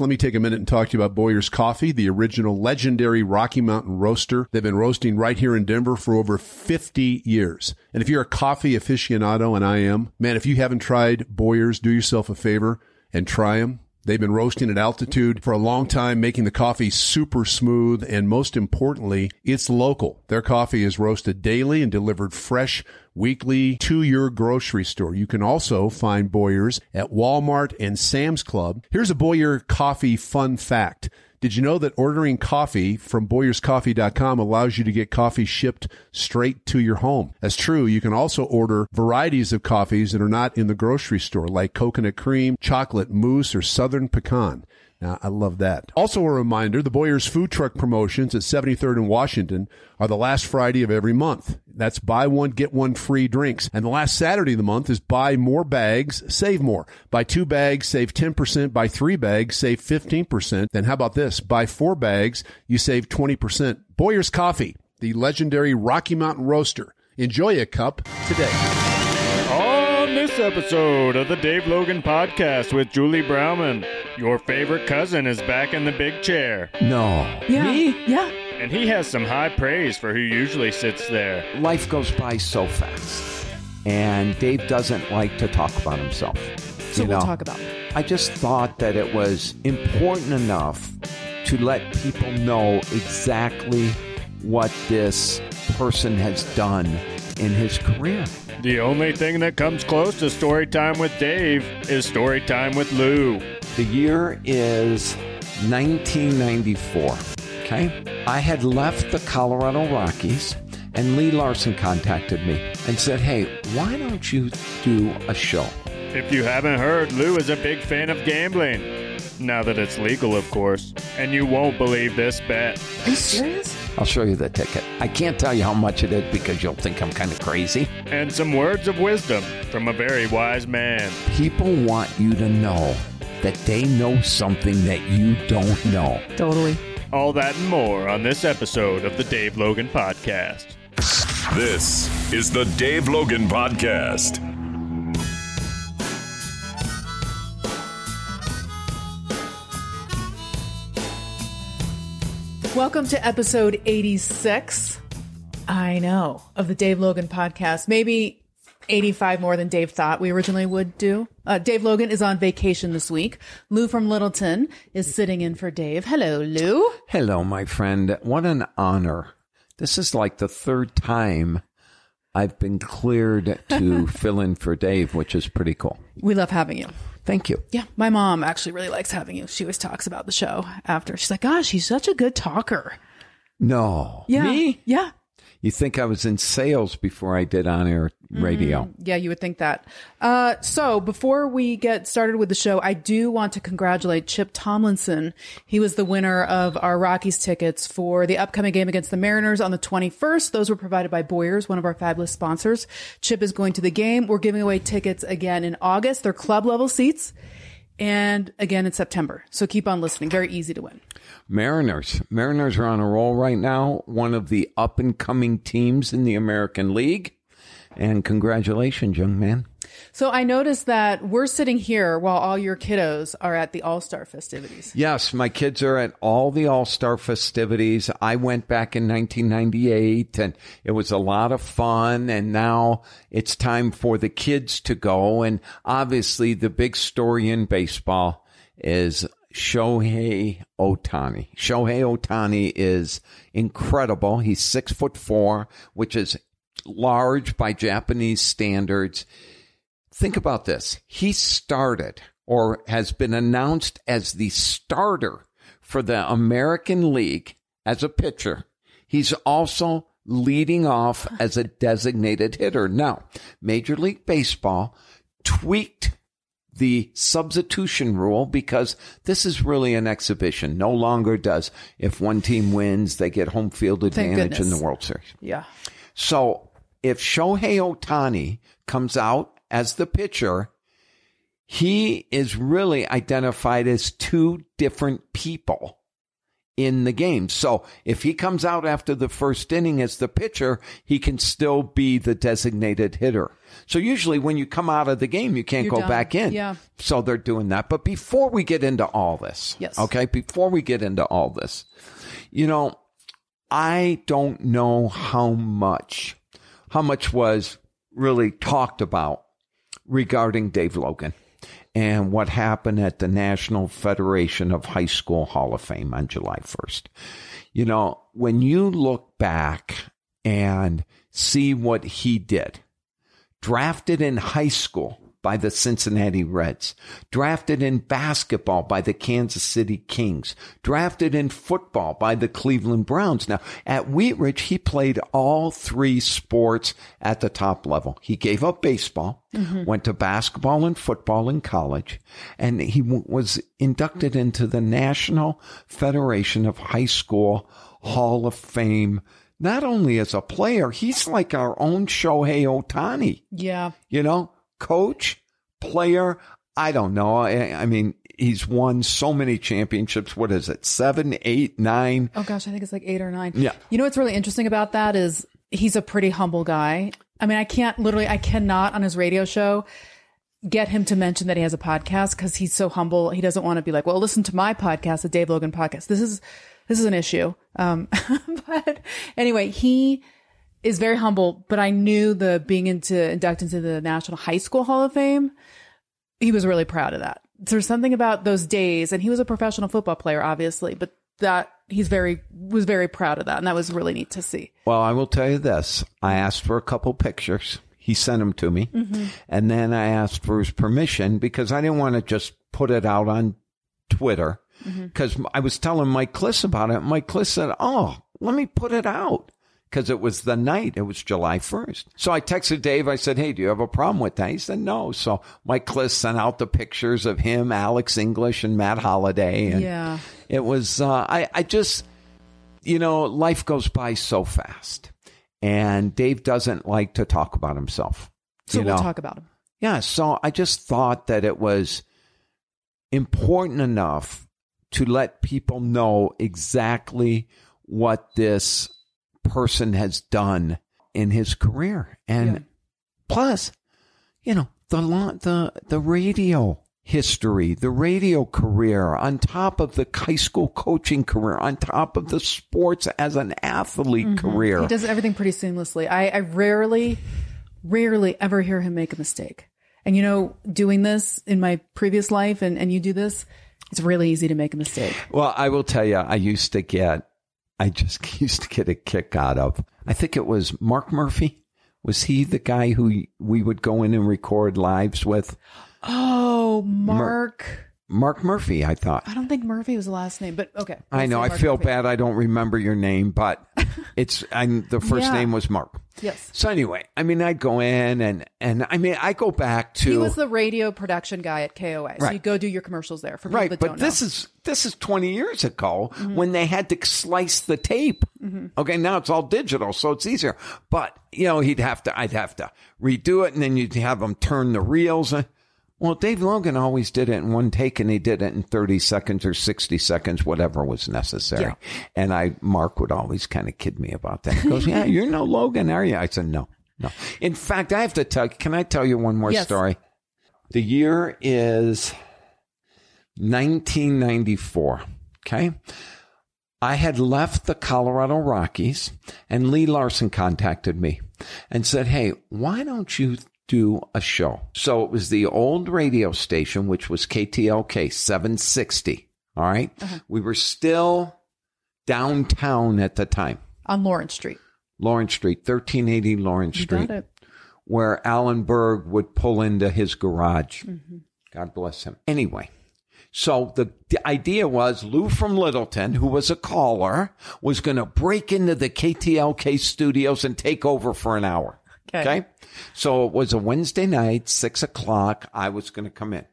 Let me take a minute and talk to you about Boyer's Coffee, the original legendary Rocky Mountain roaster. They've been roasting right here in Denver for over 50 years. And if you're a coffee aficionado, and I am, man, if you haven't tried Boyer's, do yourself a favor and try them. They've been roasting at altitude for a long time, making the coffee super smooth. And most importantly, it's local. Their coffee is roasted daily and delivered fresh weekly to your grocery store. You can also find Boyer's at Walmart and Sam's Club. Here's a Boyer coffee fun fact. Did you know that ordering coffee from BoyersCoffee.com allows you to get coffee shipped straight to your home? That's true. You can also order varieties of coffees that are not in the grocery store, like coconut cream, chocolate mousse, or southern pecan. Now, I love that. Also, a reminder the Boyer's food truck promotions at 73rd and Washington are the last Friday of every month. That's buy one, get one free drinks. And the last Saturday of the month is buy more bags, save more. Buy two bags, save 10%. Buy three bags, save 15%. Then how about this? Buy four bags, you save 20%. Boyer's Coffee, the legendary Rocky Mountain Roaster. Enjoy a cup today. On this episode of the Dave Logan Podcast with Julie Browman, your favorite cousin is back in the big chair, No. Yeah. Me? Yeah. and he has some high praise for who usually sits there. Life goes by so fast. And Dave doesn't like to talk about himself. So you we'll know? talk about I just thought that it was important enough to let people know exactly what this person has done in his career. The only thing that comes close to story time with Dave is story time with Lou. The year is 1994. Okay. I had left the Colorado Rockies, and Lee Larson contacted me and said, Hey, why don't you do a show? If you haven't heard, Lou is a big fan of gambling. Now that it's legal, of course. And you won't believe this bet. Are you serious? I'll show you the ticket. I can't tell you how much it is because you'll think I'm kind of crazy. And some words of wisdom from a very wise man. People want you to know that they know something that you don't know. Totally. All that and more on this episode of the Dave Logan Podcast. This is the Dave Logan Podcast. Welcome to episode 86. I know of the Dave Logan podcast. Maybe 85 more than Dave thought we originally would do. Uh, Dave Logan is on vacation this week. Lou from Littleton is sitting in for Dave. Hello, Lou. Hello, my friend. What an honor. This is like the third time I've been cleared to fill in for Dave, which is pretty cool. We love having you. Thank you. Yeah, my mom actually really likes having you. She always talks about the show after. She's like, gosh, he's such a good talker. No. Yeah. Me? Yeah. You think I was in sales before I did on air radio? Yeah, you would think that. Uh, so before we get started with the show, I do want to congratulate Chip Tomlinson. He was the winner of our Rockies tickets for the upcoming game against the Mariners on the 21st. Those were provided by Boyers, one of our fabulous sponsors. Chip is going to the game. We're giving away tickets again in August. They're club level seats. And again in September. So keep on listening. Very easy to win. Mariners. Mariners are on a roll right now. One of the up and coming teams in the American League. And congratulations, young man. So I noticed that we're sitting here while all your kiddos are at the All Star festivities. Yes, my kids are at all the All Star festivities. I went back in 1998 and it was a lot of fun. And now it's time for the kids to go. And obviously, the big story in baseball is Shohei Ohtani. Shohei Ohtani is incredible. He's six foot four, which is large by Japanese standards. Think about this. He started or has been announced as the starter for the American League as a pitcher. He's also leading off as a designated hitter. Now, Major League Baseball tweaked the substitution rule because this is really an exhibition. No longer does if one team wins, they get home field advantage in the. World Series. Yeah. So if Shohei Ohtani comes out as the pitcher, he is really identified as two different people in the game. So if he comes out after the first inning as the pitcher, he can still be the designated hitter. So usually when you come out of the game, you can't You're go done. back in. Yeah. So they're doing that. But before we get into all this, Yes. okay, before we get into all this, you know, I don't know how much, how much was really talked about regarding Dave Logan and what happened at the National Federation of High School Hall of Fame on July 1st. You know, when you look back and see what he did, drafted in high school by the Cincinnati Reds, drafted in basketball by the Kansas City Kings, drafted in football by the Cleveland Browns. Now, at Wheat Ridge, he played all three sports at the top level. He gave up baseball, mm-hmm. went to basketball and football in college, and he w- was inducted into the National Federation of High School Hall of Fame. Not only as a player, he's like our own Shohei Ohtani Yeah. you know, coach, player. I don't know. I, I mean, he's won so many championships. What is it? Seven, eight, nine. Oh gosh, I think it's like eight or nine. Yeah. You know what's really interesting about that is he's a pretty humble guy. I mean, I can't literally, I cannot on his radio show get him to mention that he has a podcast because he's so humble. He doesn't want to be like, well, listen to my podcast, the Dave Logan podcast. This is, this is an issue. Um, but anyway, he is very humble, but I knew the being into inducted into the National High School Hall of Fame, he was really proud of that. There's something about those days, and he was a professional football player, obviously, but that he's very was very proud of that, and that was really neat to see. Well, I will tell you this. I asked for a couple pictures. He sent them to me. Mm-hmm. And then I asked for his permission because I didn't want to just put it out on Twitter mm-hmm. because I was telling Mike Klis about it. Mike Klis said, Oh, let me put it out because it was the night. It was July 1st. So I texted Dave. I said, Hey, do you have a problem with that? He said, No. So Mike Klis sent out the pictures of him, Alex English, and Matt Holliday. And Yeah. it was, uh, I, I just, you know, life goes by so fast. And Dave doesn't like to talk about himself. So we'll know? talk about him. Yeah, so I just thought that it was important enough to let people know exactly what this person has done in his career. And Yeah. plus, you know, the the the radio history, the radio career, on top of the high school coaching career, on top of the sports as an athlete career. Mm-hmm. He does everything pretty seamlessly. I, I rarely, rarely ever hear him make a mistake. And you know, doing this in my previous life, and and you do this, it's really easy to make a mistake. Well, I will tell you, I used to get, I just used to get a kick out of. I think it was Mark Murphy. Was he the guy who we would go in and record lives with? Oh, Mark. Mark Murphy, I thought. I don't think Murphy was the last name, but okay. I We'll know. I feel Murphy. bad. I don't remember your name, but it's. I'm the first Yeah. name was Mark. Yes. So anyway, I mean, I'd go in and and I mean, I go back to He was the radio production guy at KOA. So Right. you go do your commercials there for Right, but this know. is this is 20 years ago mm-hmm. when they had to slice the tape. Mm-hmm. Okay, now it's all digital, so it's easier. But you know, he'd have to, I'd have to redo it, and then you'd have them turn the reels. Uh, Well, Dave Logan always did it in one take, and he did it in 30 seconds or 60 seconds, whatever was necessary. Yeah. And I, Mark would always kind of kid me about that. He goes, "Yeah, you're no Logan, are you?" I said, "No, no." In fact, I have to tell. Can I tell you one more Yes. story? The year is 1994. Okay. I had left the Colorado Rockies and Lee Larson contacted me and said, Hey, why don't you do a show? So it was the old radio station, which was KTLK 760. All right? Uh-huh. We were still downtown at the time, on Lawrence Street. Lawrence Street, 1380 Lawrence You Street where Alan Berg would pull into his garage. Mm-hmm. God bless him. Anyway, so the, the idea was Lou from Littleton, who was a caller, was going to break into the KTLK studios and take over for an hour. Okay. So it was a Wednesday night, six o'clock. I was going to come in.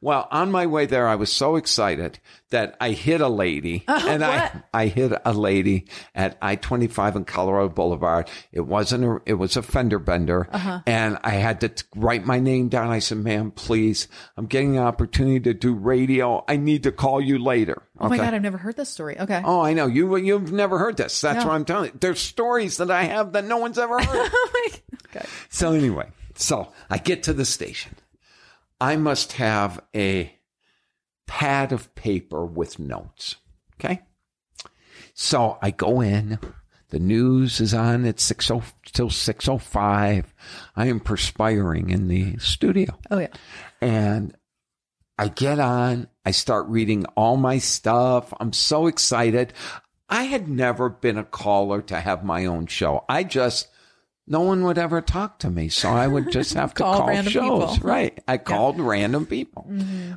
Well, on my way there, I was so excited that I hit a lady, uh, and what? I I hit a lady at I twenty five and Colorado Boulevard. It wasn't a it was a fender bender, uh-huh. and I had to t- write my name down. I said, "Ma'am, please, I'm getting an opportunity to do radio. I need to call you later." Oh my God, I've never heard this story. Okay. Oh, I know you. You've never heard this. That's No. what I'm telling you. There's stories that I have that no one's ever heard. Oh okay. So anyway, so I get to the station. I must have a pad of paper with notes. Okay. So I go in. The news is on at six oh till six oh five. I am perspiring in the studio. Oh yeah. And I get on, I start reading all my stuff. I'm so excited. I had never been a caller to have my own show. I just, no one would ever talk to me. So I would just have to Call call, shows. people. Right. I called random people.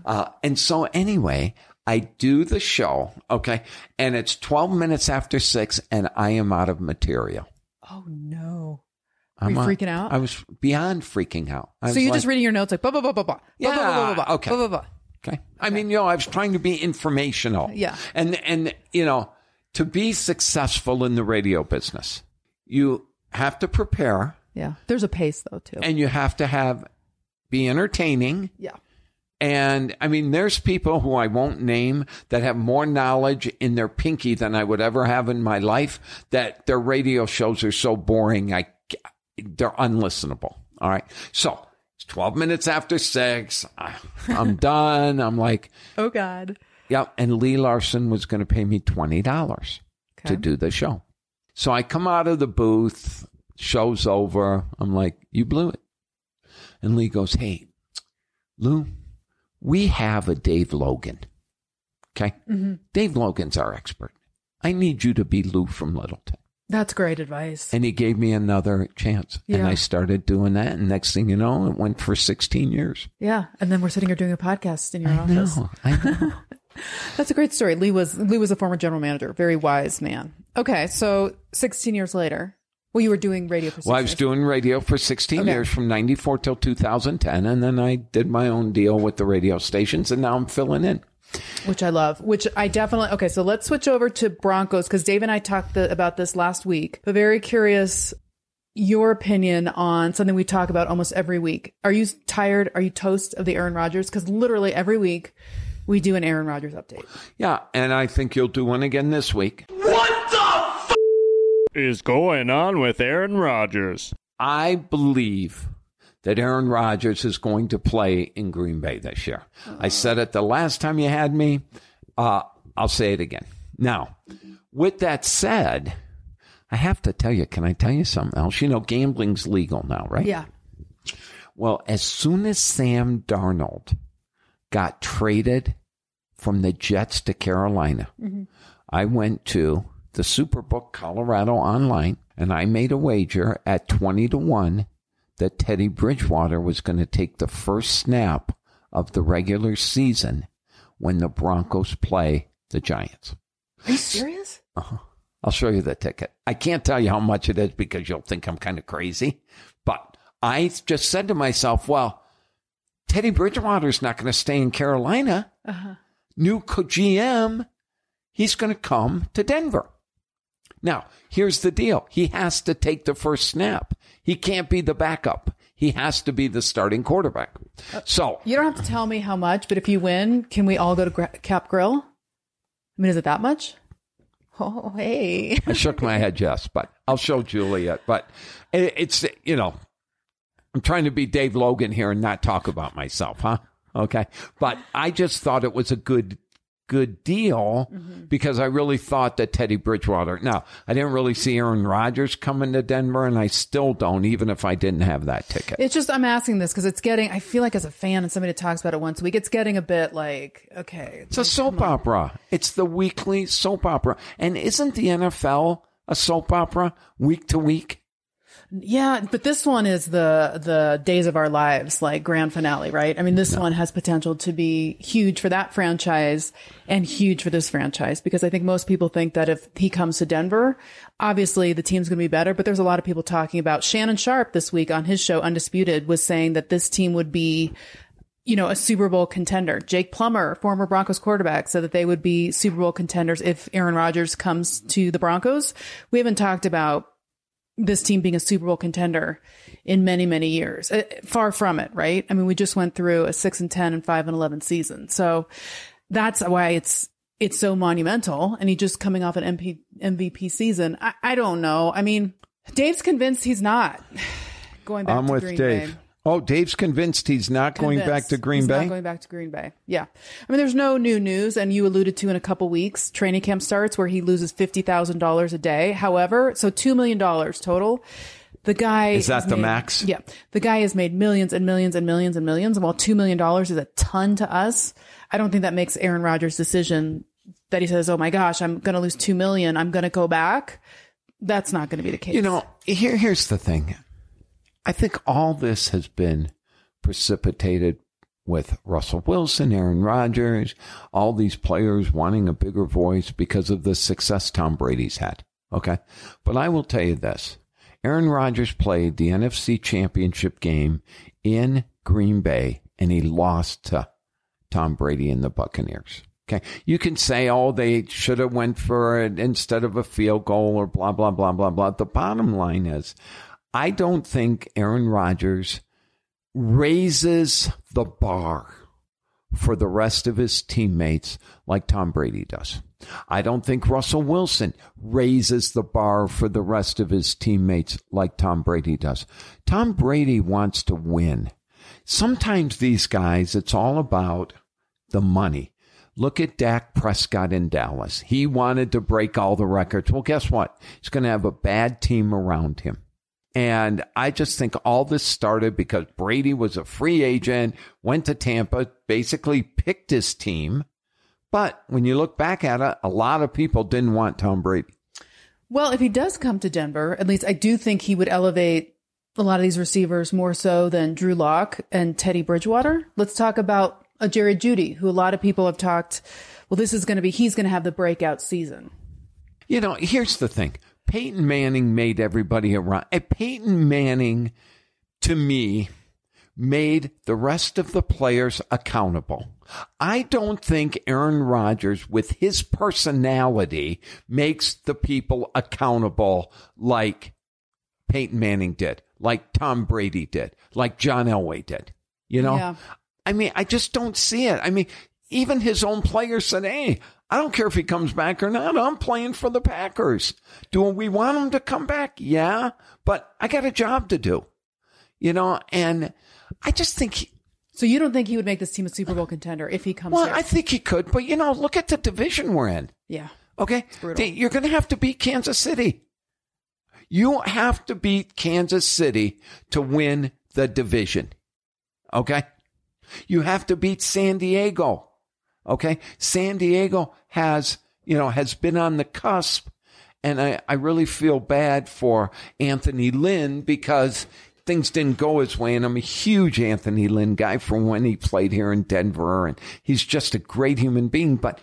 Uh, and so anyway, I do the show. Okay. And it's 12 minutes after six and I am out of material. Oh no. I'm you freaking out? I was beyond freaking out. I So you're like- just reading your notes like blah blah blah blah blah. blah, Yeah, blah, blah, blah, blah, okay. blah, blah, blah. Okay. I mean, you know, I was trying to be informational. Yeah. And, and, you know, to be successful in the radio business, you have to prepare Yeah. There's a pace though too. and you have to have, be entertaining. yeah. And I mean, there's people who I won't name that have more knowledge in their pinky than I would ever have in my life that their radio shows are so boring. I, they're unlistenable. All right. So it's 12 minutes after six. I, I'm done. I'm like, Oh God. Yep. And Lee Larson was going to pay me $20 Okay. to do the show. So I come out of the booth, show's over. I'm like, you blew it. And Lee goes, hey, Lou, we have a Dave Logan. Okay. Mm-hmm. Dave Logan's our expert. I need you to be Lou from Littleton. That's great advice. And he gave me another chance. And I started doing that. And next thing you know, it went for 16 years. yeah. And then we're sitting here doing a podcast in your office. No, I know. That's a great story. Lee was Lee was a former general manager, very wise man. Okay, so 16 years later, well, you were doing radio for. Well, I was years. doing radio for 16 Okay. years from 94 till 2010. And then I did my own deal with the radio stations and now I'm filling in. which I love. Which I definitely. Okay, so let's switch over to Broncos because Dave and I talked the, about this last week. But very curious your opinion on something we talk about almost every week. Are you tired? Are you toast of the Aaron Rodgers? Because literally every week we do an Aaron Rodgers update. Yeah. And I think you'll do one again this week. Is going on with Aaron Rodgers. I believe that Aaron Rodgers is going to play in Green Bay this year. I said it the last time you had me. Uh, I'll say it again. Now, with that said, I have to tell you, can I tell you something else? You know, gambling's legal now, right? Yeah. Well, as soon as Sam Darnold got traded from the Jets to Carolina, I went to the Superbook Colorado online and I made a wager at 20 to 1 that Teddy Bridgewater was going to take the first snap of the regular season when the Broncos play the Giants. Are you serious? Uh-huh. I'll show you the ticket. I can't tell you how much it is because you'll think I'm kind of crazy. But I just said to myself, well, Teddy Bridgewater's not going to stay in Carolina. Uh-huh. New GM, he's going to come to Denver. Now, here's the deal. He has to take the first snap. He can't be the backup. He has to be the starting quarterback. So You don't have to tell me how much, but if you win, can we all go to Gra- Cap Grill? I mean, is it that much? Oh, hey. I shook my head, yes, but I'll show Juliet. But it's, you know, I'm trying to be Dave Logan here and not talk about myself, huh? Okay. But I just thought it was a good, good deal mm-hmm. because I really thought that Teddy Bridgewater. Now, I didn't really see Aaron Rodgers coming to Denver, and I still don't, even if I didn't have that ticket. It's just I'm asking this because it's getting. I feel like as a fan and somebody that talks about it once a week, it's getting a bit like okay. It's a soap opera. It's the weekly soap opera. And isn't the NFL a soap opera week to week? Yeah, but this one is the the days of our lives, like grand finale, right? I mean, this one has potential to be huge for that franchise and huge for this franchise because I think most people think that if he comes to Denver, obviously the team's going to be better. But there's a lot of people talking about Shannon Sharpe this week on his show Undisputed was saying that this team would be you know, a Super Bowl contender. Jake Plummer, former Broncos quarterback, said that they would be Super Bowl contenders if Aaron Rodgers comes to the Broncos. We haven't talked about this team being a Super Bowl contender in many, many years. Uh, far from it, right? I mean, we just went through a 6 and 10 and 5 and 11 season. So that's why it's it's so monumental and he just coming off an MP, MVP season. I, I don't know. I mean, Dave's convinced he's not going back I'm to with Green Dave. Bay. Oh, Dave's convinced he's not going back to Green he's Bay. Not going back to Green Bay. Yeah. I mean, there's no new news, and you alluded to in a couple weeks, training camp starts where he loses fifty thousand dollars a day. However, so two million dollars total. The guy Is that the made- max? Yeah. The guy has made millions and millions and millions and millions. And while two million dollars is a ton to us, I don't think that makes Aaron Rodgers' decision that he says, "Oh my gosh, I'm going to lose two million. I'm going to go back." That's not going to be the case. You know, here here's the thing. I think all this has been precipitated with Russell Wilson, Aaron Rodgers, all these players wanting a bigger voice because of the success Tom Brady's had. Okay. But I will tell you this. Aaron Rodgers played the NFC championship game in Green Bay and he lost to Tom Brady and the Buccaneers. Okay. You can say, oh, they should have went for it instead of a field goal or blah, blah, blah, blah, blah. The bottom line is I don't think Aaron Rodgers raises the bar for the rest of his teammates like Tom Brady does. I don't think Russell Wilson raises the bar for the rest of his teammates like Tom Brady does. Tom Brady wants to win. Sometimes these guys, it's all about the money. Look at Dak Prescott in Dallas. He wanted to break all the records. Well, guess what? He's going to have a bad team around him. And I just think all this started because Brady was a free agent, went to Tampa, basically picked his team. But when you look back at it, a lot of people didn't want Tom Brady. Well, if he does come to Denver, at least I do think he would elevate a lot of these receivers more so than Drew Lock and Teddy Bridgewater. Let's talk about a Jerry Jeudy, who a lot of people have talked. Well, this is going to be he's going to have the breakout season. You know, here's the thing. Peyton Manning made everybody around. Peyton Manning, to me, made the rest of the players accountable. I don't think Aaron Rodgers, with his personality, makes the people accountable like Peyton Manning did, like Tom Brady did, like John Elway did. You know? Yeah. I mean, I just don't see it. I mean, even his own players said, hey, I don't care if he comes back or not. I'm playing for the Packers. Do we want him to come back? Yeah, but I got a job to do. You know, and I just think, he, So you don't think he would make this team a Super Bowl contender if he comes back? well, here? I think he could, but you know, look at the division we're in. yeah. Okay. You're going to have to beat Kansas City. You have to beat Kansas City to win the division. Okay. You have to beat San Diego. Okay. San Diego has, you know, has been on the cusp. And I, I really feel bad for Anthony Lynn because things didn't go his way. And I'm a huge Anthony Lynn guy from when he played here in Denver. And he's just a great human being. But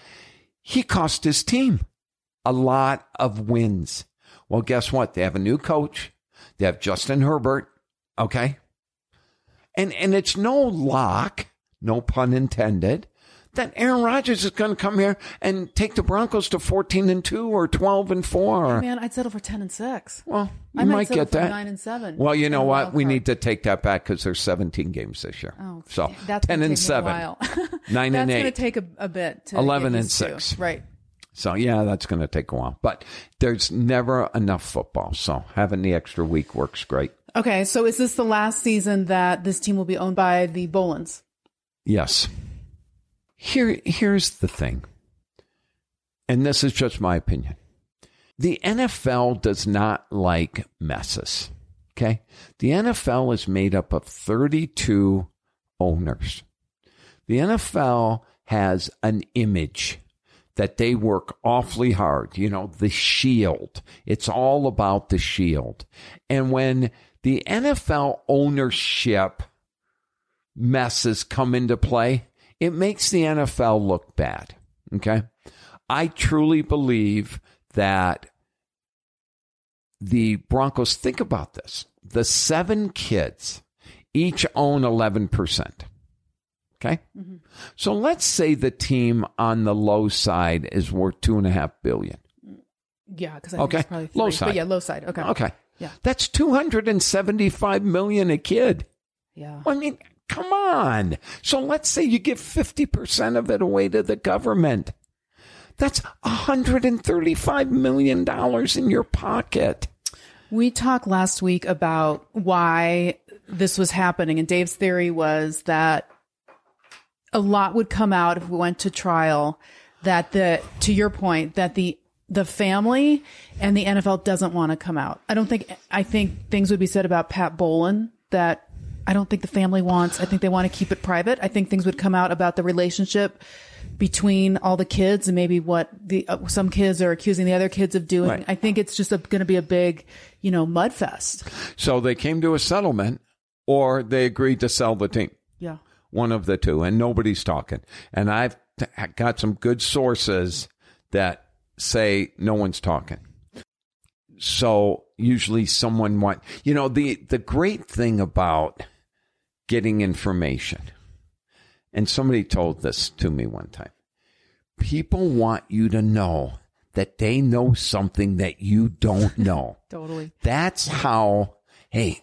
he cost his team a lot of wins. Well, guess what? They have a new coach. They have Justin Herbert. Okay. And, and it's no lock, no pun intended, that Aaron Rodgers is going to come here and take the Broncos to 14 and 2 or 12 and 4. Man, I'd settle for ten and six. Well, you I might might get that. nine and seven. Well, you know what? We need to take that back because there's 17 games this year. Oh, so that's 10 and take me a 7, while. 9 That's going to take a, a bit. To 11 and used to. 6. Right. So yeah, that's going to take a while, but there's never enough football. So having the extra week works great. Okay, so is this the last season that this team will be owned by the Bowlens? Yes. Here, here's the thing, and this is just my opinion. The NFL does not like messes. Okay, the NFL is made up of 32 owners. The NFL has an image that they work awfully hard. You know, the shield. It's all about the shield. And when the NFL ownership messes come into play, it makes the NFL look bad. Okay. I truly believe that the Broncos, think about this. The seven kids each own 11%. Okay. Mm-hmm. So let's say the team on the low side is worth two and a half billion. Yeah, because I Okay. think it's probably Low side. Yeah, low side. Okay. Okay. Yeah. That's 275 million a kid. Yeah. I mean, come on. So let's say you give 50% of it away to the government. That's $135 million in your pocket. We talked last week about why this was happening, and Dave's theory was that a lot would come out if we went to trial. That the, to your point, that the the family and the NFL doesn't want to come out. I don't think. I think things would be said about Pat Bowlen that I don't think the family wants. I think they want to keep it private. I think things would come out about the relationship between all the kids and maybe what the uh, some kids are accusing the other kids of doing. Right. I think it's just going to be a big, you know, mud fest. So they came to a settlement or they agreed to sell the team. Yeah. One of the two, and nobody's talking. And I've t- got some good sources that say no one's talking. So usually someone want you know the the great thing about getting information, and somebody told this to me one time. People want you to know that they know something that you don't know. Totally. That's how, hey,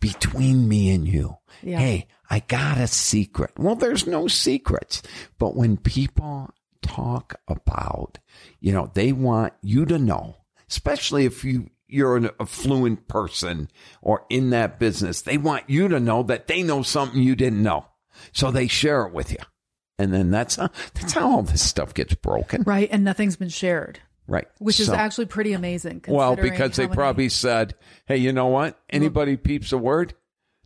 between me and you, Yeah. hey, I got a secret. Well, there's no secrets. But when people talk about, you know, they want you to know, especially if you, you're an affluent person or in that business, they want you to know that they know something you didn't know. So they share it with you. And then that's how, that's how all this stuff gets broken. Right. And nothing's been shared, Right. which is actually pretty amazing. well, because they many- probably said, "Hey, you know what? Anybody peeps a word,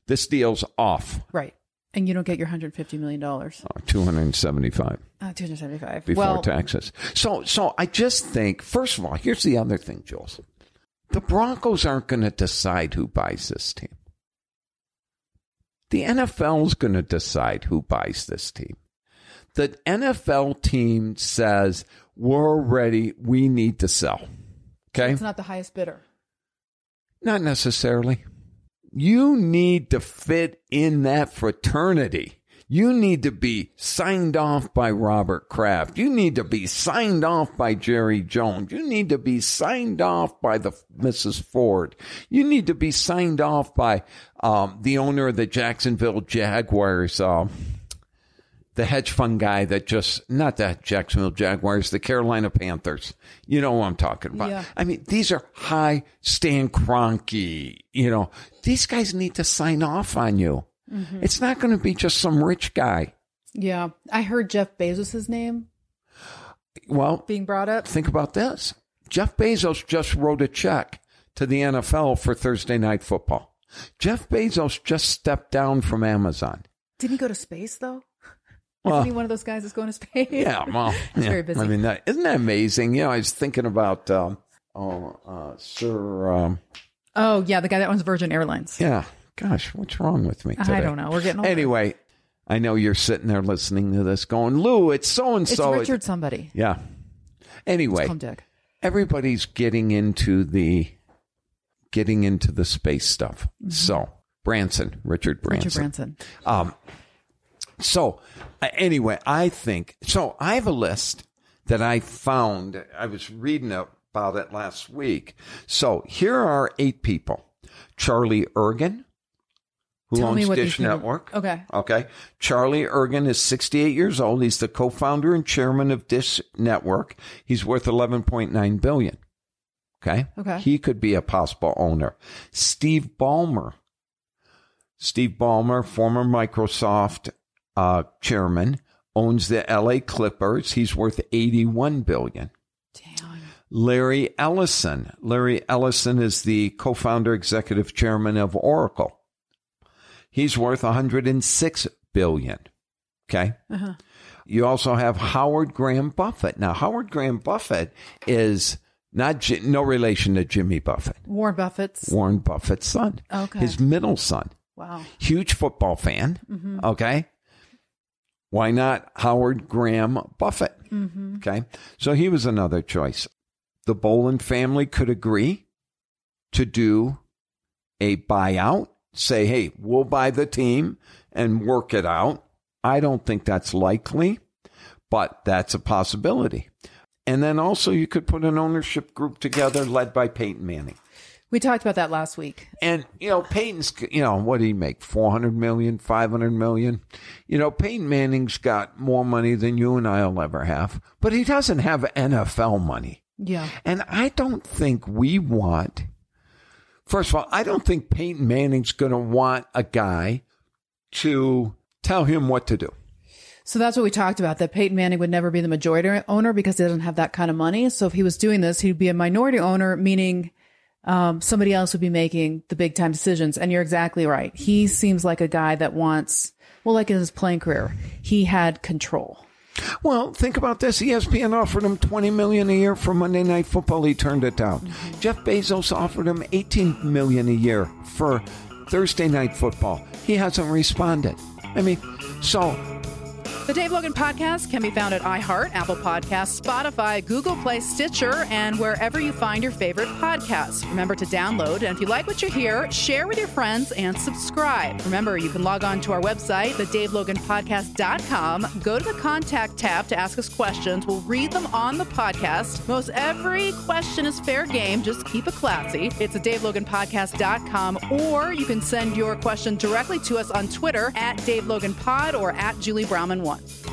this deal's off." Right. And you don't get your $150 million. Uh, Two hundred and seventy-five 275 before well, taxes. So, so I just think, first of all, here's the other thing, Jules. The Broncos aren't going to decide who buys this team. The NFL's going to decide who buys this team. The NFL team says, "We're ready. We need to sell." Okay. it's not the highest bidder. Not necessarily. You need to fit in that fraternity. You need to be signed off by Robert Kraft. You need to be signed off by Jerry Jones. You need to be signed off by the Mrs. Ford. You need to be signed off by um, the owner of the Jacksonville Jaguars, um, the hedge fund guy that just not the Jacksonville Jaguars, the Carolina Panthers. You know what I'm talking about. Yeah. I mean, these are high Stan Kroenke. You know, these guys need to sign off on you. It's not going to be just some rich guy. Yeah. I heard Jeff Bezos' name Well, being brought up. think about this. Jeff Bezos just wrote a check to the NFL for Thursday night football. Jeff Bezos just stepped down from Amazon. Didn't he go to space, though? Well, Isn't he one of those guys that's going to space? Yeah, well, He's yeah. very busy. I mean, that, isn't that amazing? You know, I was thinking about um, oh, uh, Sir. Um, Oh, yeah. The guy that owns Virgin Airlines. yeah, gosh, what's wrong with me today? I don't know. We're getting older. Anyway, I know you're sitting there listening to this, going, "Lou, it's so and It's so." Richard somebody. Yeah. Anyway, Call him Dick. everybody's getting into the getting into the space stuff. So Branson, Richard Branson. Richard Branson. Um, so uh, anyway, I think so. I have a list that I found. I was reading about it last week. So here are eight people: Charlie Ergen, who Tell owns Dish Network. Okay. Okay. Charlie Ergen is 68 years old. He's the co-founder and chairman of Dish Network. He's worth 11.9 billion. Okay. Okay. He could be a possible owner. Steve Ballmer. Steve Ballmer, former Microsoft uh, chairman, owns the LA Clippers. He's worth 81 billion. Damn. Larry Ellison. Larry Ellison is the co-founder, executive chairman of Oracle. He's worth 106 billion. Okay. Uh-huh. You also have Howard Graham Buffett. Now, Howard Graham Buffett is not no relation to Jimmy Buffett, Warren Buffett's. Warren Buffett's son, Okay. his middle son. Wow. Huge football fan. Mm-hmm. Okay. Why not Howard Graham Buffett? Mm-hmm. Okay. So he was another choice. The Bowlen family could agree to do a buyout, say, hey, we'll buy the team and work it out. I don't think that's likely, but that's a possibility. And then also you could put an ownership group together led by Peyton Manning. We talked about that last week. And, you know, Peyton's, you know, what did he make? 400 million, 500 million? You know, Peyton Manning's got more money than you and I'll ever have, but he doesn't have NFL money. Yeah. And I don't think we want, first of all, I don't think Peyton Manning's going to want a guy to tell him what to do. So that's what we talked about that Peyton Manning would never be the majority owner because he doesn't have that kind of money. So if he was doing this, he'd be a minority owner, meaning um, somebody else would be making the big time decisions. And you're exactly right. He seems like a guy that wants, well, like in his playing career, he had control. Well, think about this. ESPN offered him 20 million a year for Monday Night Football. He turned it down. Mm-hmm. Jeff Bezos offered him 18 million a year for Thursday Night Football. He hasn't responded. I mean, so The Dave Logan Podcast can be found at iHeart, Apple Podcasts, Spotify, Google Play, Stitcher, and wherever you find your favorite podcasts. Remember to download, and if you like what you hear, share with your friends and subscribe. Remember, you can log on to our website, thedaveloganpodcast.com. Go to the contact tab to ask us questions. We'll read them on the podcast. Most every question is fair game. Just keep it classy. It's at daveloganpodcast.com, or you can send your question directly to us on Twitter at DaveLoganPod or at Julie Browman1.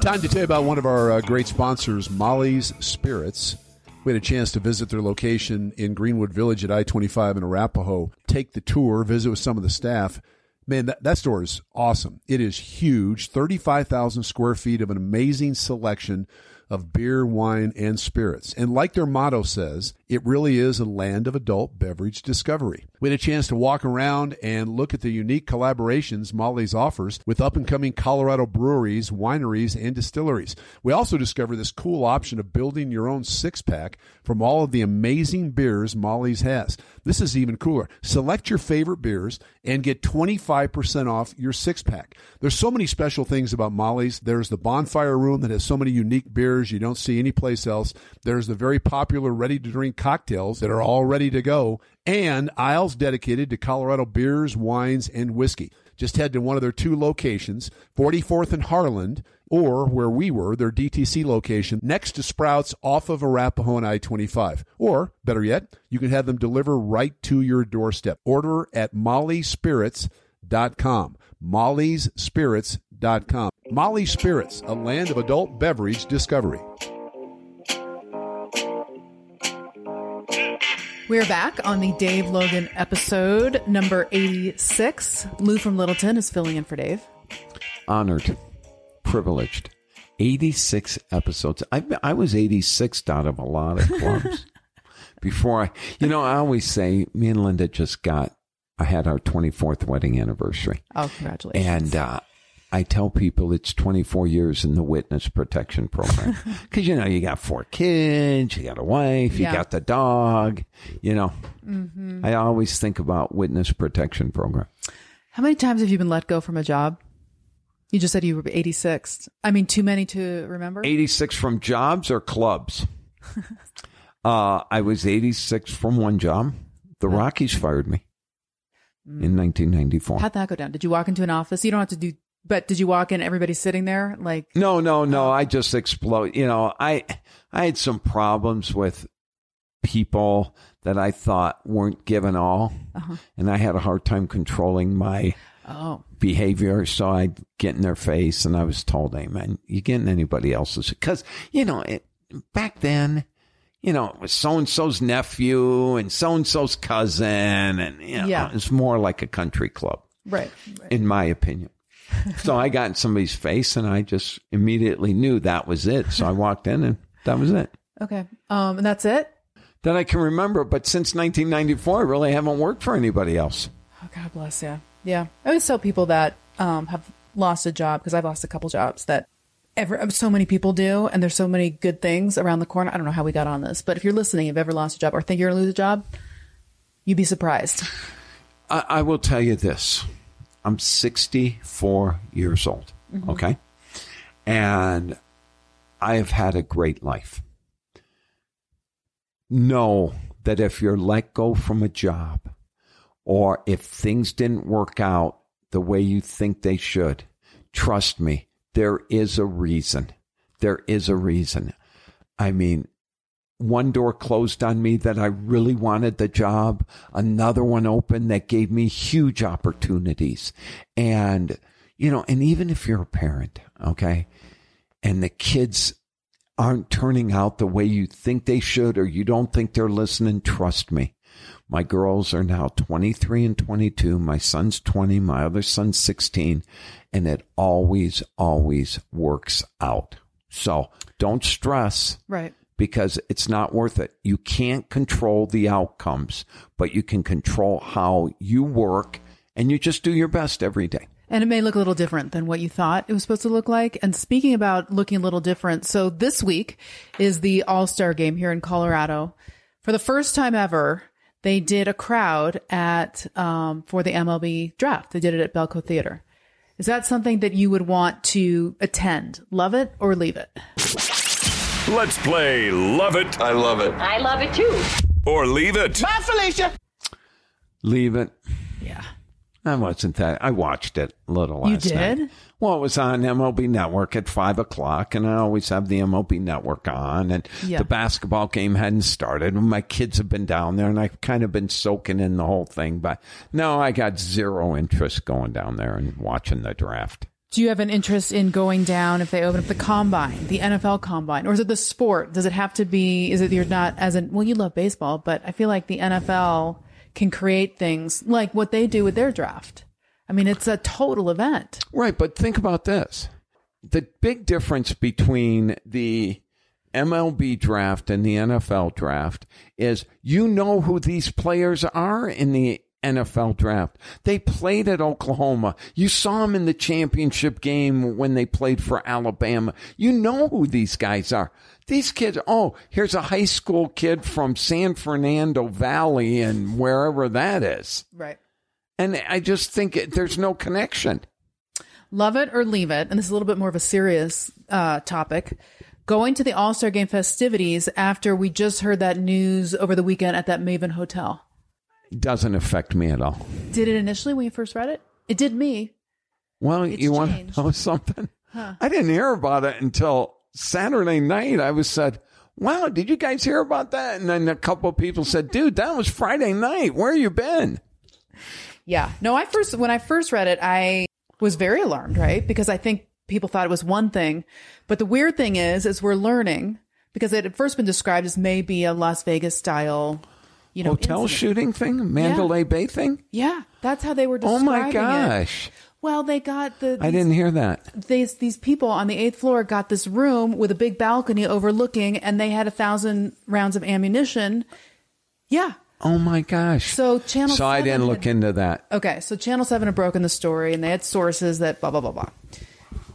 Time to tell you about one of our uh, great sponsors, Molly's Spirits. We had a chance to visit their location in Greenwood Village at I 25 in Arapahoe, take the tour, visit with some of the staff. Man, that, that store is awesome. It is huge 35,000 square feet of an amazing selection of beer, wine, and spirits. And like their motto says, it really is a land of adult beverage discovery. We had a chance to walk around and look at the unique collaborations Molly's offers with up and coming Colorado breweries, wineries, and distilleries. We also discovered this cool option of building your own six pack from all of the amazing beers Molly's has. This is even cooler. Select your favorite beers and get 25% off your six pack. There's so many special things about Molly's. There's the bonfire room that has so many unique beers you don't see anyplace else. There's the very popular ready to drink cocktails that are all ready to go and aisles dedicated to Colorado beers, wines, and whiskey. Just head to one of their two locations, 44th and Harlan, or where we were, their DTC location next to Sprouts off of Arapahoe and I 25. Or, better yet, you can have them deliver right to your doorstep. Order at mollyspirits.com. mollyspirits.com. Molly Spirits, a land of adult beverage discovery. We're back on the Dave Logan episode number 86. Lou from Littleton is filling in for Dave. honored, privileged. 86 episodes. I, I was 86th out of a lot of clubs. Before I, you know, I always say me and Linda just got, I had our 24th wedding anniversary. Oh, congratulations. And uh, I tell people it's 24 years in the witness protection program. Because, you know, you got four kids, you got a wife, you Yeah. got the dog, you know. I always think about witness protection program. How many times have you been let go from a job? You just said you were 86. I mean, too many to remember? 86 from jobs or clubs? uh, I was 86 from one job. The Rockies fired me in 1994. How'd that go down? Did you walk into an office? You don't have to do, but did you walk in, everybody's sitting there? Like, No, no, no. I just explode. You know, I I had some problems with people that I thought weren't given all, uh-huh. and I had a hard time controlling my oh, behavior. So I'd get in their face, and I was told, "Hey, man, you getting anybody else's?" Because you know, it, back then. You know, it was so and so's nephew and so and so's cousin, and you know, Yeah. it's more like a country club right. right. in my opinion. So I got in somebody's face and I just immediately knew that was it. So I walked in and that was it. Okay. Um, and that's it? That I can remember, but since 1994, I really haven't worked for anybody else. Oh, God bless you. Yeah. I always tell people that um, have lost a job because I've lost a couple jobs that ever so many people do, and there's so many good things around the corner. I don't know how we got on this, but if you're listening, you've ever lost a job or think you're gonna lose a job, you'd be surprised. I, I will tell you this I'm 64 years old, mm-hmm. okay? And I have had a great life. Know that if you're let go from a job or if things didn't work out the way you think they should, trust me, there is a reason. There is a reason. I mean, one door closed on me that I really wanted the job, another one open that gave me huge opportunities. And, you know, and even if you're a parent, okay, and the kids aren't turning out the way you think they should or you don't think they're listening, trust me. My girls are now 23 and 22. My son's 20. My other son's 16. And it always, always works out. So don't stress Right. Because it's not worth it. You can't control the outcomes, but you can control how you work and you just do your best every day. And it may look a little different than what you thought it was supposed to look like. And speaking about looking a little different, so this week is the All Star game here in Colorado. For the first time ever, they did a crowd at um, for the MLB draft. They did it at Bellco Theater. Is that something that you would want to attend? Love it or leave it? Let's play Love It I love it. I love it too. or Leave It. Bye, Felicia. Leave it. Yeah. I wasn't that. I watched it a little You last night. did? Well, it was on MLB Network at five o'clock, and I always have the MLB Network on. And Yeah. the basketball game hadn't started. And my kids have been down there, and I've kind of been soaking in the whole thing. But no, I got zero interest going down there and watching the draft. Do you have an interest in going down if they open up the combine, the NFL combine, or is it the sport? Does it have to be? Is it you're not as in? Well, you love baseball, but I feel like the NFL can create things like what they do with their draft. I mean, it's a total event. Right, but think about this. The big difference between the MLB draft and the NFL draft is you know who these players are in the NFL draft. They played at Oklahoma. You saw them in the championship game when they played for Alabama. You know who these guys are. These kids, oh, here's a high school kid from San Fernando Valley and wherever that is. Right. And I just think it, there's no connection. Love it or leave it. And this is a little bit more of a serious uh, topic. Going to the All Star Game festivities after we just heard that news over the weekend at that Maven Hotel. Doesn't affect me at all. Did it initially when you first read it? It did me. Well, It's you want to know something? I didn't hear about it until Saturday night. I was said, "Wow, did you guys hear about that?" And then a couple of people said, "Dude, that was Friday night. Where you been?" Yeah. No, I first when I first read it, I was very alarmed, right? Because I think people thought it was one thing. But the weird thing is, is we're learning because it had first been described as maybe a Las Vegas style, you know, Hotel incident. shooting thing, Mandalay Bay thing. Yeah, that's how they were Oh describing my it. gosh, Well, they got the I didn't hear that. these these people on the eighth floor got this room with a big balcony overlooking, and they had a thousand rounds of ammunition. Yeah. Oh my gosh. So Channel. So I didn't look into that. Okay, so Channel 7 had broken the story and they had sources that blah, blah, blah, blah.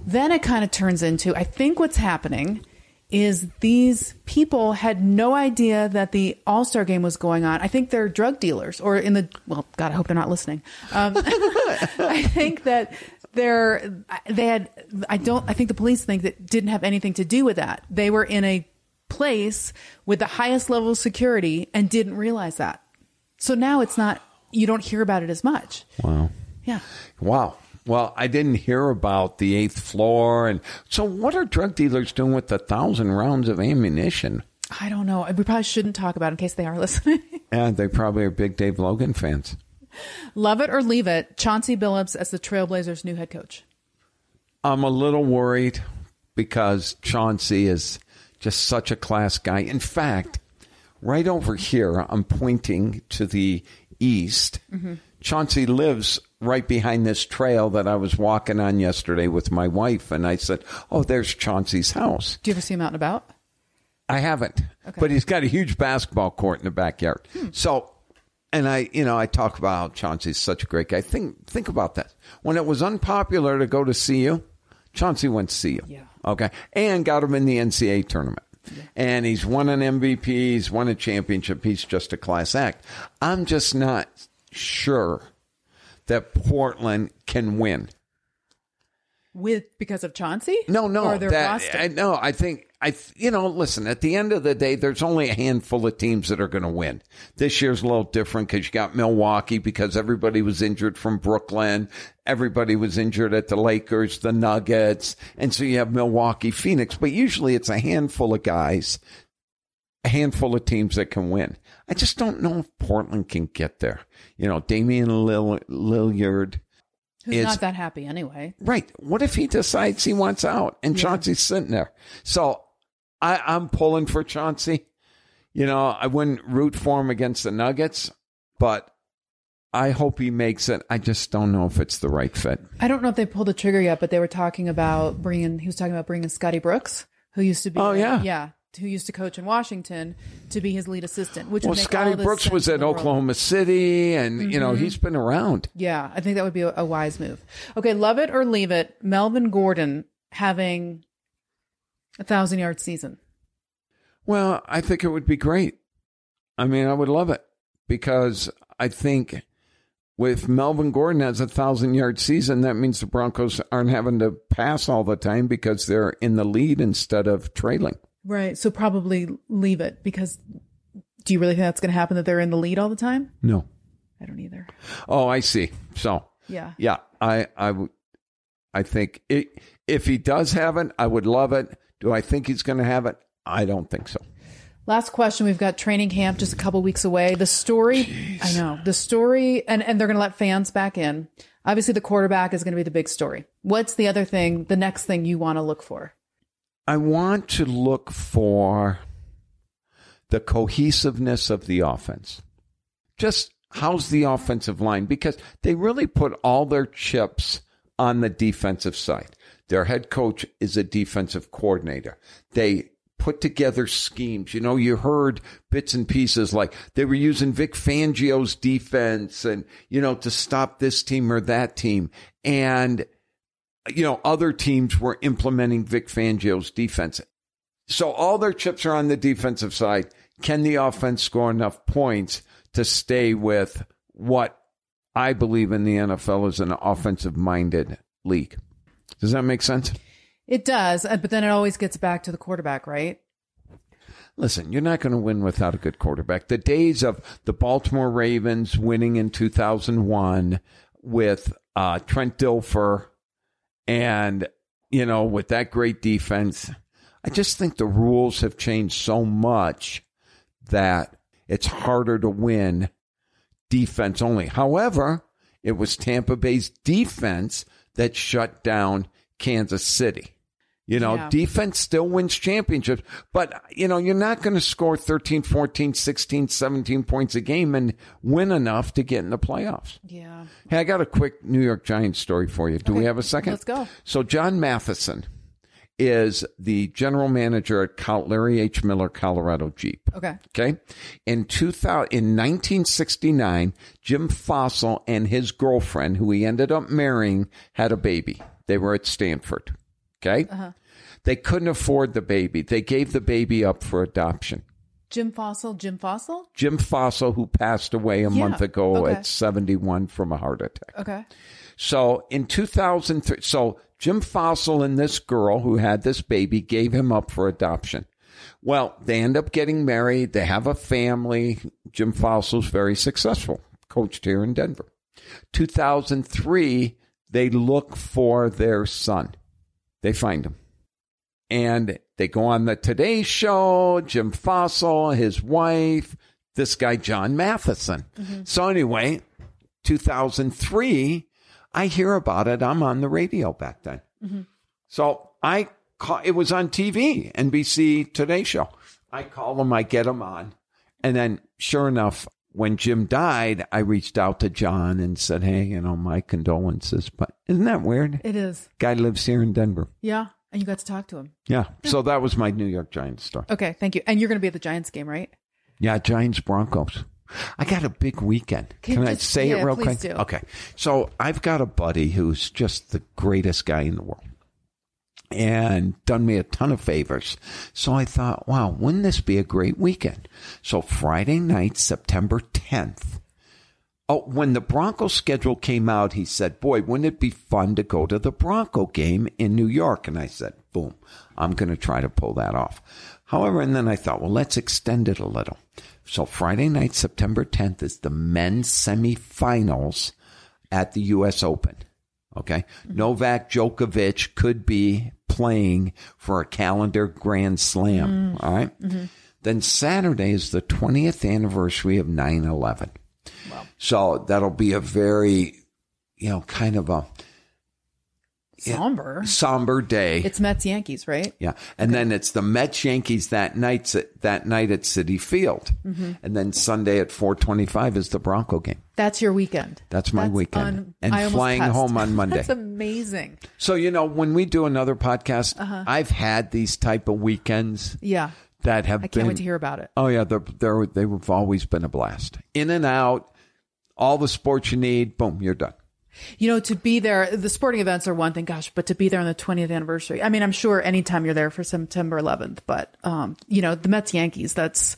Then it kind of turns into I think what's happening is these people had no idea that the All Star game was going on. I think they're drug dealers or in the, well, God, I hope they're not listening. Um, I think that they're, they had, I don't, I think the police think that didn't have anything to do with that. They were in a place with the highest level of security and didn't realize that. So now it's not, you don't hear about it as much. Wow. Yeah. Wow. Well, I didn't hear about the eighth floor, and so what are drug dealers doing with a thousand rounds of ammunition? I don't know. We probably shouldn't talk about it in case they are listening. And they probably are big Dave Logan fans. Love it or leave it. Chauncey Billups as the Trailblazers' new head coach. I'm a little worried because Chauncey is just such a class guy. In fact, right over here, I'm pointing to the east. Mm-hmm. Chauncey lives right behind this trail that I was walking on yesterday with my wife. And I said, Oh, there's Chauncey's house. Do you ever see him out and about? I haven't, but he's got a huge basketball court in the backyard. Hmm. So, and I, you know, I talk about how Chauncey's such a great guy. Think, think about that. When it was unpopular to go to CU, Chauncey went to CU. Yeah. Okay. And got him in the NCAA tournament. And he's won an MVP. He's won a championship. He's just a class act. I'm just not sure that Portland can win. With because of Chauncey? No, no, Or their that, roster? I, no. I think I, you know, listen, at the end of the day, there's only a handful of teams that are going to win. This year's a little different because you got Milwaukee because everybody was injured from Brooklyn. Everybody was injured at the Lakers, the Nuggets. And so you have Milwaukee, Phoenix, but usually it's a handful of guys, a handful of teams that can win. I just don't know if Portland can get there. You know, Damian Lill- Lillard. Who's is- not that happy anyway. Right. What if he decides he wants out and Chauncey's sitting there? So I, I'm pulling for Chauncey. You know, I wouldn't root for him against the Nuggets, but I hope he makes it. I just don't know if it's the right fit. I don't know if they pulled the trigger yet, but they were talking about bringing. He was talking about bringing Scotty Brooks, who used to be. Oh, yeah. yeah, who used to coach in Washington, to be his lead assistant. Which Well, Scotty Brooks was at world. Oklahoma City, and you know mm-hmm. he's been around. Yeah, I think that would be a, a wise move. Okay, love it or leave it. Melvin Gordon having a thousand yard season. Well, I think it would be great. I mean, I would love it because I think with Melvin Gordon has a thousand yard season, that means the Broncos aren't having to pass all the time because they're in the lead instead of trailing. Right. So probably leave it because do you really think that's going to happen that they're in the lead all the time? No. I don't either. Oh, I see. So, Yeah. yeah, I, I would, I think it, if he does have it, I would love it. Do I think he's going to have it? I don't think so. Last question. We've got training camp just a couple weeks away. The story, I know, the story, and, and they're going to let fans back in. Obviously, the quarterback is going to be the big story. What's the other thing, the next thing you want to look for? I want to look for the cohesiveness of the offense. Just how's the offensive line? Because they really put all their chips on the defensive side. Their head coach is a defensive coordinator. They put together schemes. You know, you heard bits and pieces like they were using Vic Fangio's defense and, you know, to stop this team or that team. And, you know, other teams were implementing Vic Fangio's defense. So all their chips are on the defensive side. Can the offense score enough points to stay with what I believe in the NFL is an offensive minded league? Does that make sense? It does, uh, but then it always gets back to the quarterback, right? Listen, you're not going to win without a good quarterback. The days of the Baltimore Ravens winning in 2001 with uh, Trent Dilfer and, you know, with that great defense, I just think the rules have changed so much that it's harder to win defense only. However, it was Tampa Bay's defense that shut down Kansas City. You know, Yeah. defense still wins championships, but you know, you're not going to score 13, 14, 16, 17 points a game and win enough to get in the playoffs. Yeah. Hey, I got a quick New York Giants story for you. Do we have a second? let's go. So John Matheson is the general manager at Larry H. Miller Colorado Jeep. Okay. Okay. In 2000, in 1969, Jim Fassel and his girlfriend, who he ended up marrying, had a baby. They were at Stanford. Okay. Uh-huh. They couldn't afford the baby. They gave the baby up for adoption. Jim Fassel, Jim Fassel? Jim Fassel, who passed away a Yeah, month ago okay. at 71 from a heart attack. Okay. So in 2003, so Jim Fassel and this girl who had this baby gave him up for adoption. Well, they end up getting married. They have a family. Jim Fassel's very successful, coached here in Denver. 2003, they look for their son. They find him. And they go on the Today Show, Jim Fassel, his wife, this guy, John Matheson. Mm-hmm. So anyway, 2003, I hear about it. I'm on the radio back then. Mm-hmm. So I call, it was on TV, NBC Today Show. I call them, I get them on. And then sure enough, when Jim died, I reached out to John and said, Hey, you know, my condolences. But isn't that weird? It is. Guy lives here in Denver. Yeah. And you got to talk to him. Yeah. So that was my New York Giants story. Okay. Thank you. And you're going to be at the Giants game, right? Yeah, Giants Broncos. I got a big weekend. Can Can, I just- say yeah, it real quick? do. Okay. So I've got a buddy who's just the greatest guy in the world and done me a ton of favors. So I thought, wow, wouldn't this be a great weekend? So Friday night, September 10th, Oh, when the Broncos schedule came out, he said, Boy, wouldn't it be fun to go to the Bronco game in New York? And I said, Boom, I'm going to try to pull that off. However, and then I thought, well, let's extend it a little. So Friday night, September 10th, is the men's semifinals at the U.S. Open. Okay. Mm-hmm. Novak Djokovic could be playing for a calendar grand slam. Mm. All right? Mm-hmm. Then Saturday is the 20th anniversary of 9 11. So that'll be a very, you know, kind of a Somber. somber day. It's Mets Yankees, right? yeah. And then it's the Mets Yankees that night, that night at Citi Field. Mm-hmm. And then Sunday at 425 is the Bronco game. That's your weekend. That's my weekend. un- And flying cussed. home on Monday. That's amazing. So, you know, when we do another podcast, Uh-huh. I've had these type of weekends Yeah. That have I can't been. wait to hear about it. Oh yeah, they're, they're, they've always been a blast. In and out, all the sports you need. Boom, you're done. You know, to be there, the sporting events are one thing, gosh, but to be there on the 20th anniversary. I mean, I'm sure anytime you're there for September 11th, but, um, you know, the Mets Yankees, that's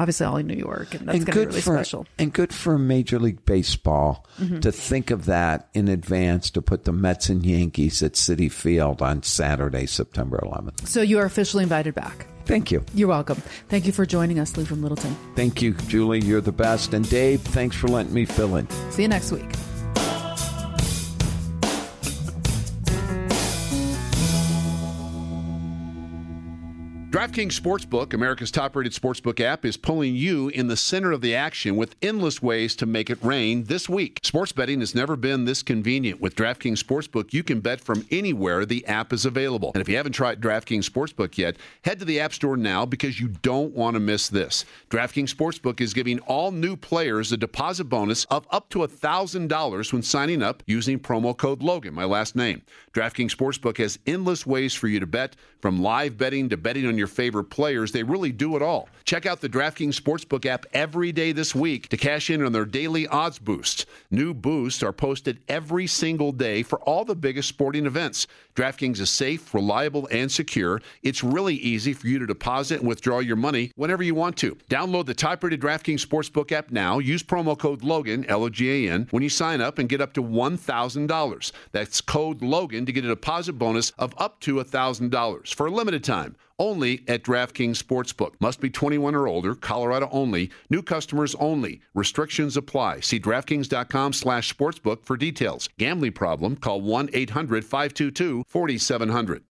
obviously all in New York, and that's and going to be good really for special. Mm-hmm. and good for Major League Baseball to think of that in advance to put the Mets and Yankees at Citi Field on Saturday, September 11th. So you are officially invited back. Thank you, You're welcome. Thank you for joining us, Lee from Littleton. thank you, Julie. You're the best, and Dave, thanks for letting me fill in. See you next week. DraftKings Sportsbook, America's top rated sportsbook app, is pulling you in the center of the action with endless ways to make it rain this week. Sports betting has never been this convenient. With DraftKings Sportsbook, you can bet from anywhere the app is available. And if you haven't tried DraftKings Sportsbook yet, head to the App Store now because you don't want to miss this. DraftKings Sportsbook is giving all new players a deposit bonus of up to $1,000 when signing up using promo code Logan, my last name. DraftKings Sportsbook has endless ways for you to bet, from live betting to betting on your favorite players. They really do it all. Check out the DraftKings Sportsbook app every day this week to cash in on their daily odds boosts. New boosts are posted every single day for all the biggest sporting events. DraftKings is safe, reliable, and secure. It's really easy for you to deposit and withdraw your money whenever you want to. Download the top-rated DraftKings Sportsbook app now. Use promo code Logan, L-O-G-A-N, when you sign up and get up to $1,000. That's code Logan to get a deposit bonus of up to $1,000 for a limited time. Only at DraftKings Sportsbook. Must be 21 or older. Colorado only. New customers only. Restrictions apply. See DraftKings.com slash sportsbook for details. Gambling problem? Call 1-800-522-4700.